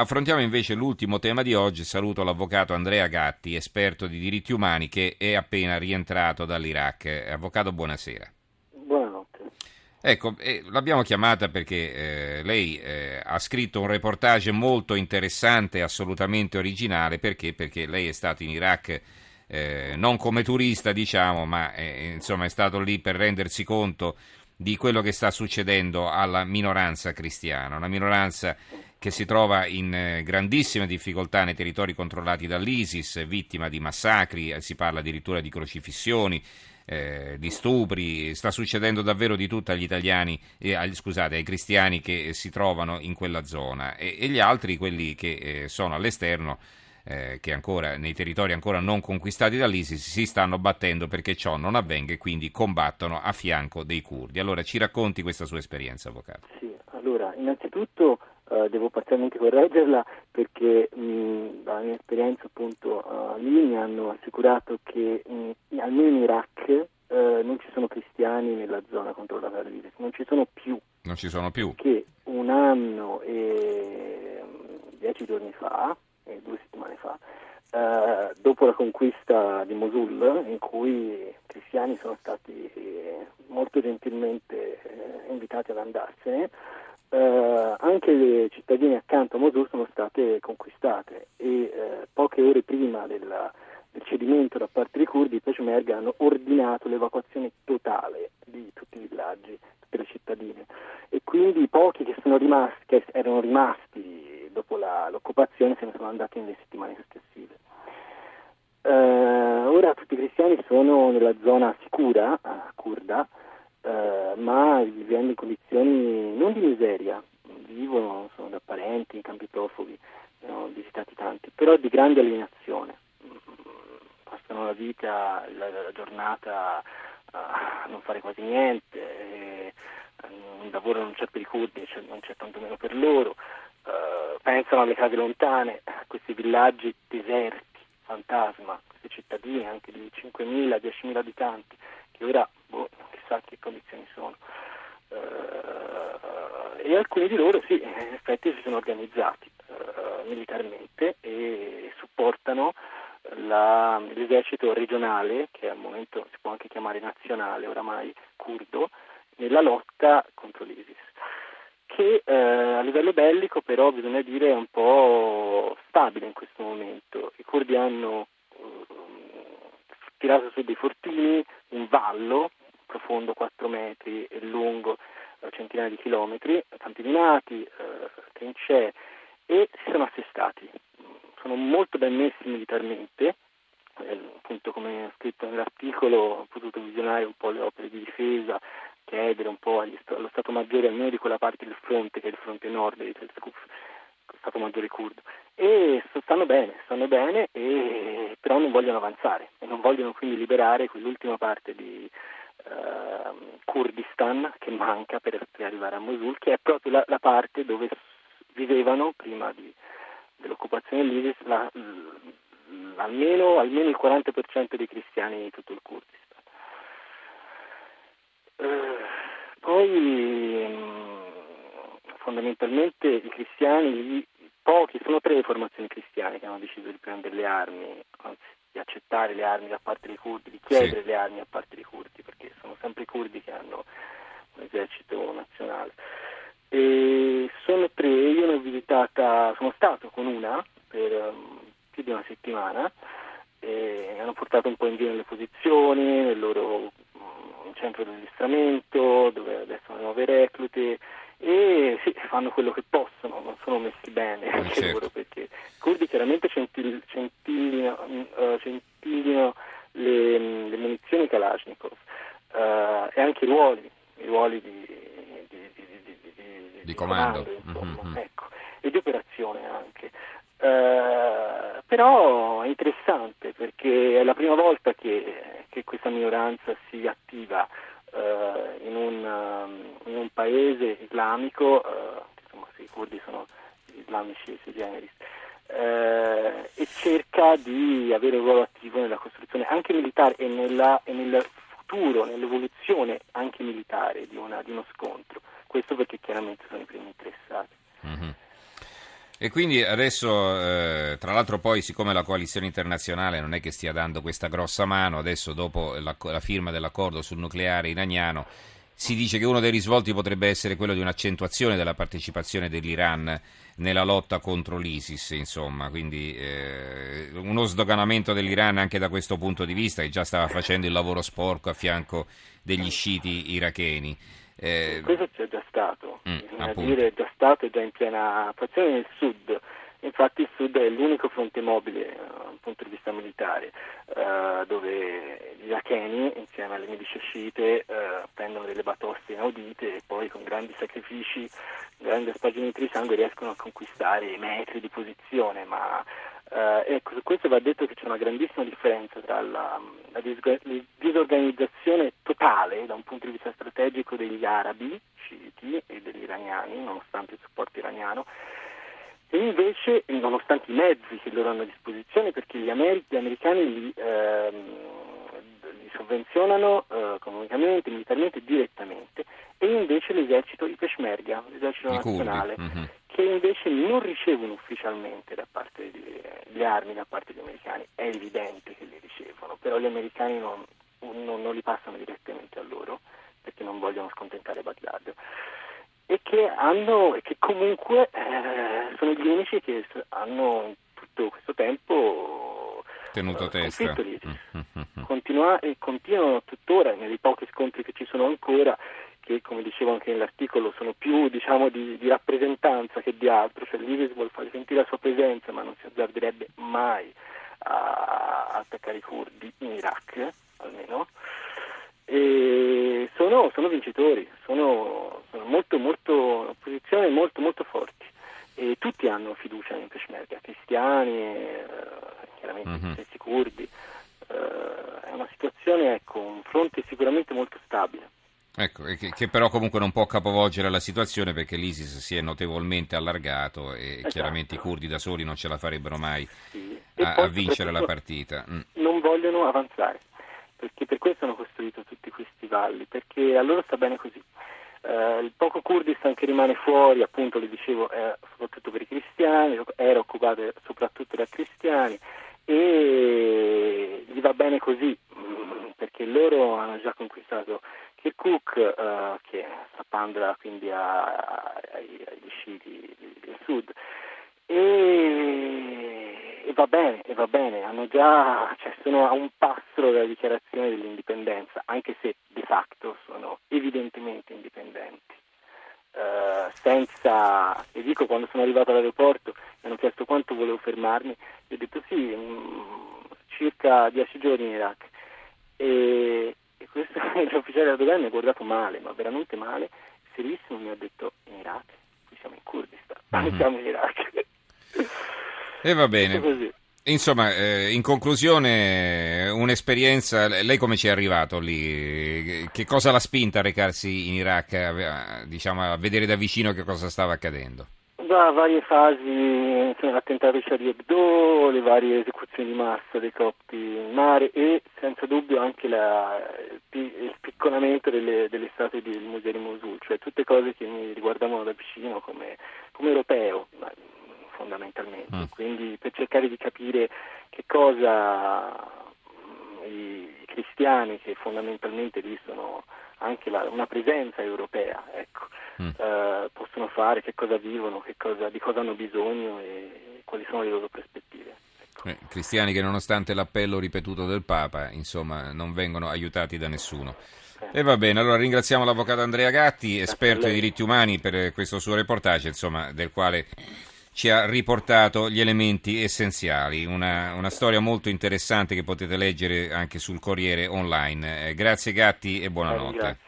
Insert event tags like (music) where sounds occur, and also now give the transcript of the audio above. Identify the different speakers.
Speaker 1: Affrontiamo invece l'ultimo tema di oggi. Saluto l'avvocato Andrea Gatti, esperto di diritti umani che è appena rientrato dall'Iraq. Avvocato, buonasera. Ecco, eh, l'abbiamo chiamata perché eh, lei eh, ha scritto un reportage molto interessante, assolutamente originale. Perché? Perché lei è stato in Iraq eh, non come turista, diciamo, ma eh, insomma è stato lì per rendersi conto di quello che sta succedendo alla minoranza cristiana, una minoranza che si trova in eh, grandissime difficoltà nei territori controllati dall'ISIS, vittima di massacri, eh, si parla addirittura di crocifissioni, eh, di stupri, sta succedendo davvero di tutto agli italiani, eh, agli, scusate, ai cristiani che si trovano in quella zona e, e gli altri, quelli che eh, sono all'esterno, eh, che ancora nei territori ancora non conquistati dall'ISIS si stanno battendo perché ciò non avvenga e quindi combattono a fianco dei curdi. Allora ci racconti questa sua esperienza, avvocato.
Speaker 2: Sì, allora innanzitutto uh, devo parzialmente correggerla perché mh, dalla mia esperienza appunto uh, lì mi hanno assicurato che mh, almeno in Iraq uh, non ci sono cristiani nella zona controllata dall'ISIS, non ci sono più.
Speaker 1: Non ci sono più.
Speaker 2: Che un anno e dieci giorni fa eh, due settimane fa, eh, dopo la conquista di Mosul, in cui i cristiani sono stati eh, molto gentilmente eh, invitati ad andarsene, eh, anche le cittadine accanto a Mosul sono state conquistate e poche ore prima della, del cedimento da parte dei curdi i Peshmerga hanno ordinato l'evacuazione totale di tutti i villaggi, tutte le cittadine e quindi i pochi che, rimasti, che erano rimasti dopo la, l'occupazione se ne sono andati nelle settimane successive. Eh, ora tutti i cristiani sono nella zona sicura, kurda, eh, ma vivendo in condizioni non di miseria, vivono, sono da parenti in campi profughi, ne ho visitati tanti, però di grande alienazione. Passano la vita, la, la giornata a non fare quasi niente, e, un lavoro non c'è per i kurdi, cioè non c'è tantomeno per loro, uh, pensano alle case lontane, a questi villaggi deserti, fantasma, queste cittadine anche di 5.000-10.000 abitanti, che ora chissà che condizioni sono. Uh, e alcuni di loro sì, in effetti si sono organizzati uh, militarmente e supportano la, l'esercito regionale, che al momento si può anche chiamare nazionale oramai, curdo, nella lotta contro l'ISIS che eh, a livello bellico però bisogna dire è un po' stabile in questo momento. I curdi hanno eh, tirato su dei fortini, un vallo profondo 4 metri e lungo eh, centinaia di chilometri, campi minati, eh, trincee e si sono assestati. Sono molto ben messi militarmente, eh, appunto come scritto nell'articolo ho potuto visionare un po' le opere di difesa chiedere un po' allo Stato Maggiore almeno di quella parte del fronte che è il fronte nord di Telskuf, Stato Maggiore curdo. E stanno bene, stanno bene, e, però non vogliono avanzare e non vogliono quindi liberare quell'ultima parte di Kurdistan che manca per, arrivare a Mosul, che è proprio la, la parte dove vivevano prima di, dell'occupazione dell'ISIS la, almeno, almeno il 40% dei cristiani di tutto il Kurdistan. Eh, poi mm, fondamentalmente i cristiani, pochi, sono tre le formazioni cristiane che hanno deciso di prendere le armi, anzi di accettare le armi da parte dei curdi, di chiedere sì. le armi da parte dei curdi, perché sono sempre i curdi che hanno un esercito nazionale. E sono tre, io ne ho visitata, sono stato con una per um, più di una settimana, hanno portato un po' in giro le posizioni, nel loro centro di addestramento dove adesso hanno nuove reclute e sì, fanno quello che possono, non sono messi bene
Speaker 1: eh,
Speaker 2: anche
Speaker 1: certo.
Speaker 2: loro perché i curdi chiaramente centil, centillino, uh, centillino le, le, munizioni Kalashnikov uh, e anche i ruoli, i ruoli di, di, di,
Speaker 1: di comando,
Speaker 2: comando insomma,
Speaker 1: mm-hmm.
Speaker 2: ecco, e di operazione anche. Uh, però è interessante perché è la prima volta che, che questa minoranza si attiva uh, in, un, um, in, un, paese islamico, uh, insomma i curdi sono islamici sui generis, e cerca di avere un ruolo attivo nella costruzione anche militare e, nella, e nel futuro, nell'evoluzione anche militare di, una, di, uno scontro. Questo perché chiaramente sono i primi interessati.
Speaker 1: Mm-hmm. E quindi adesso, eh, tra l'altro poi, siccome la coalizione internazionale non è che stia dando questa grossa mano, adesso dopo la, la firma dell'accordo sul nucleare iraniano, si dice che uno dei risvolti potrebbe essere quello di un'accentuazione della partecipazione dell'Iran nella lotta contro l'ISIS, insomma, quindi eh, uno sdoganamento dell'Iran anche da questo punto di vista, che già stava facendo il lavoro sporco a fianco degli sciiti iracheni.
Speaker 2: Eh, Questo c'è già stato, mm, bisogna dire è già stato e già in piena attuazione nel sud. Infatti il sud è l'unico fronte mobile uh, dal punto di vista militare, uh, dove gli iracheni, insieme alle milizie sciite, uh, prendono delle batoste inaudite e poi con grandi sacrifici, grandi spargimenti di sangue riescono a conquistare metri di posizione, ma Uh, ecco, su questo va detto che c'è una grandissima differenza tra la, la disorganizzazione totale da un punto di vista strategico degli arabi sciiti e degli iraniani, nonostante il supporto iraniano, e invece, nonostante i mezzi che loro hanno a disposizione, perché gli, amer- gli americani li, ehm, sovvenzionano eh, economicamente, militarmente, direttamente, e invece l'esercito, i Peshmerga, l'esercito I nazionale, mm-hmm. che invece non ricevono ufficialmente da parte di, le armi da parte degli americani, è evidente che le ricevono, però gli americani non, non, non li passano direttamente a loro, perché non vogliono scontentare Baghdad. E che, hanno, e che comunque eh, sono gli unici che hanno tutto questo tempo
Speaker 1: tenuto eh, testa.
Speaker 2: Continua, e continuano tuttora nei pochi scontri che ci sono ancora che come dicevo anche nell'articolo sono più diciamo, di, di, rappresentanza che di altro, cioè l'ISIS vuole fare sentire la sua presenza ma non si azzarderebbe mai a, attaccare i curdi in Iraq almeno e sono, sono vincitori, sono, sono molto, molto, posizioni molto, molto forti e tutti hanno fiducia in Peshmerga, cristiani, eh, chiaramente mm-hmm. stessi curdi. Eh, situazione, ecco, un fronte sicuramente molto stabile.
Speaker 1: Ecco, che, che, però comunque non può capovolgere la situazione perché l'ISIS si è notevolmente allargato e esatto. chiaramente i curdi da soli non ce la farebbero mai sì. a, a, vincere la partita.
Speaker 2: Mm. Non vogliono avanzare perché per questo hanno costruito tutti questi valli, perché a loro sta bene così. Uh, il poco Kurdistan che rimane fuori, appunto, le dicevo, è soprattutto per i cristiani, era occupato soprattutto da cristiani e gli va bene così, perché loro hanno già conquistato Kirkuk, uh, che sta Pandra quindi a, a, agli sciiti del sud, e, e, va bene, e va bene, hanno già, cioè sono a un passo dalla dichiarazione dell'indipendenza, anche se de facto sono evidentemente indipendenti. Uh, senza, e dico quando sono arrivato all'aeroporto mi hanno chiesto quanto volevo fermarmi, e ho detto sì, mh, mm, circa dieci giorni in Iraq. E, e questo (laughs) l'ufficiale della dogana mi ha guardato male, ma veramente male, serissimo mi ha detto in Iraq, qui siamo in Kurdistan, mm-hmm. (laughs) siamo in Iraq.
Speaker 1: E va bene. Insomma, eh, in conclusione, un'esperienza, lei come ci è arrivato lì? Che cosa l'ha spinta a recarsi in Iraq, a, diciamo, a vedere da vicino che cosa stava accadendo?
Speaker 2: Da varie fasi, l'attentato Charlie Hebdo, le varie esecuzioni di massa dei copti in mare e senza dubbio anche la, il piccolamento delle, delle statue del museo di Mosul, cioè tutte cose che mi riguardavano da vicino come, come europeo fondamentalmente, mm. quindi per cercare di capire che cosa mm, i cristiani, che fondamentalmente lì sono anche la, una presenza europea, ecco, mm. eh, possono fare, che cosa vivono, che cosa, di cosa hanno bisogno e quali sono le loro prospettive.
Speaker 1: Ecco. Eh, cristiani che nonostante l'appello ripetuto del Papa, insomma, non vengono aiutati da nessuno. E va bene, allora ringraziamo l'avvocato Andrea Gatti, esperto di diritti umani, per questo suo reportage, insomma, del quale ci ha riportato gli elementi essenziali, una, una, storia molto interessante che potete leggere anche sul Corriere online. Eh, grazie Gatti e buonanotte.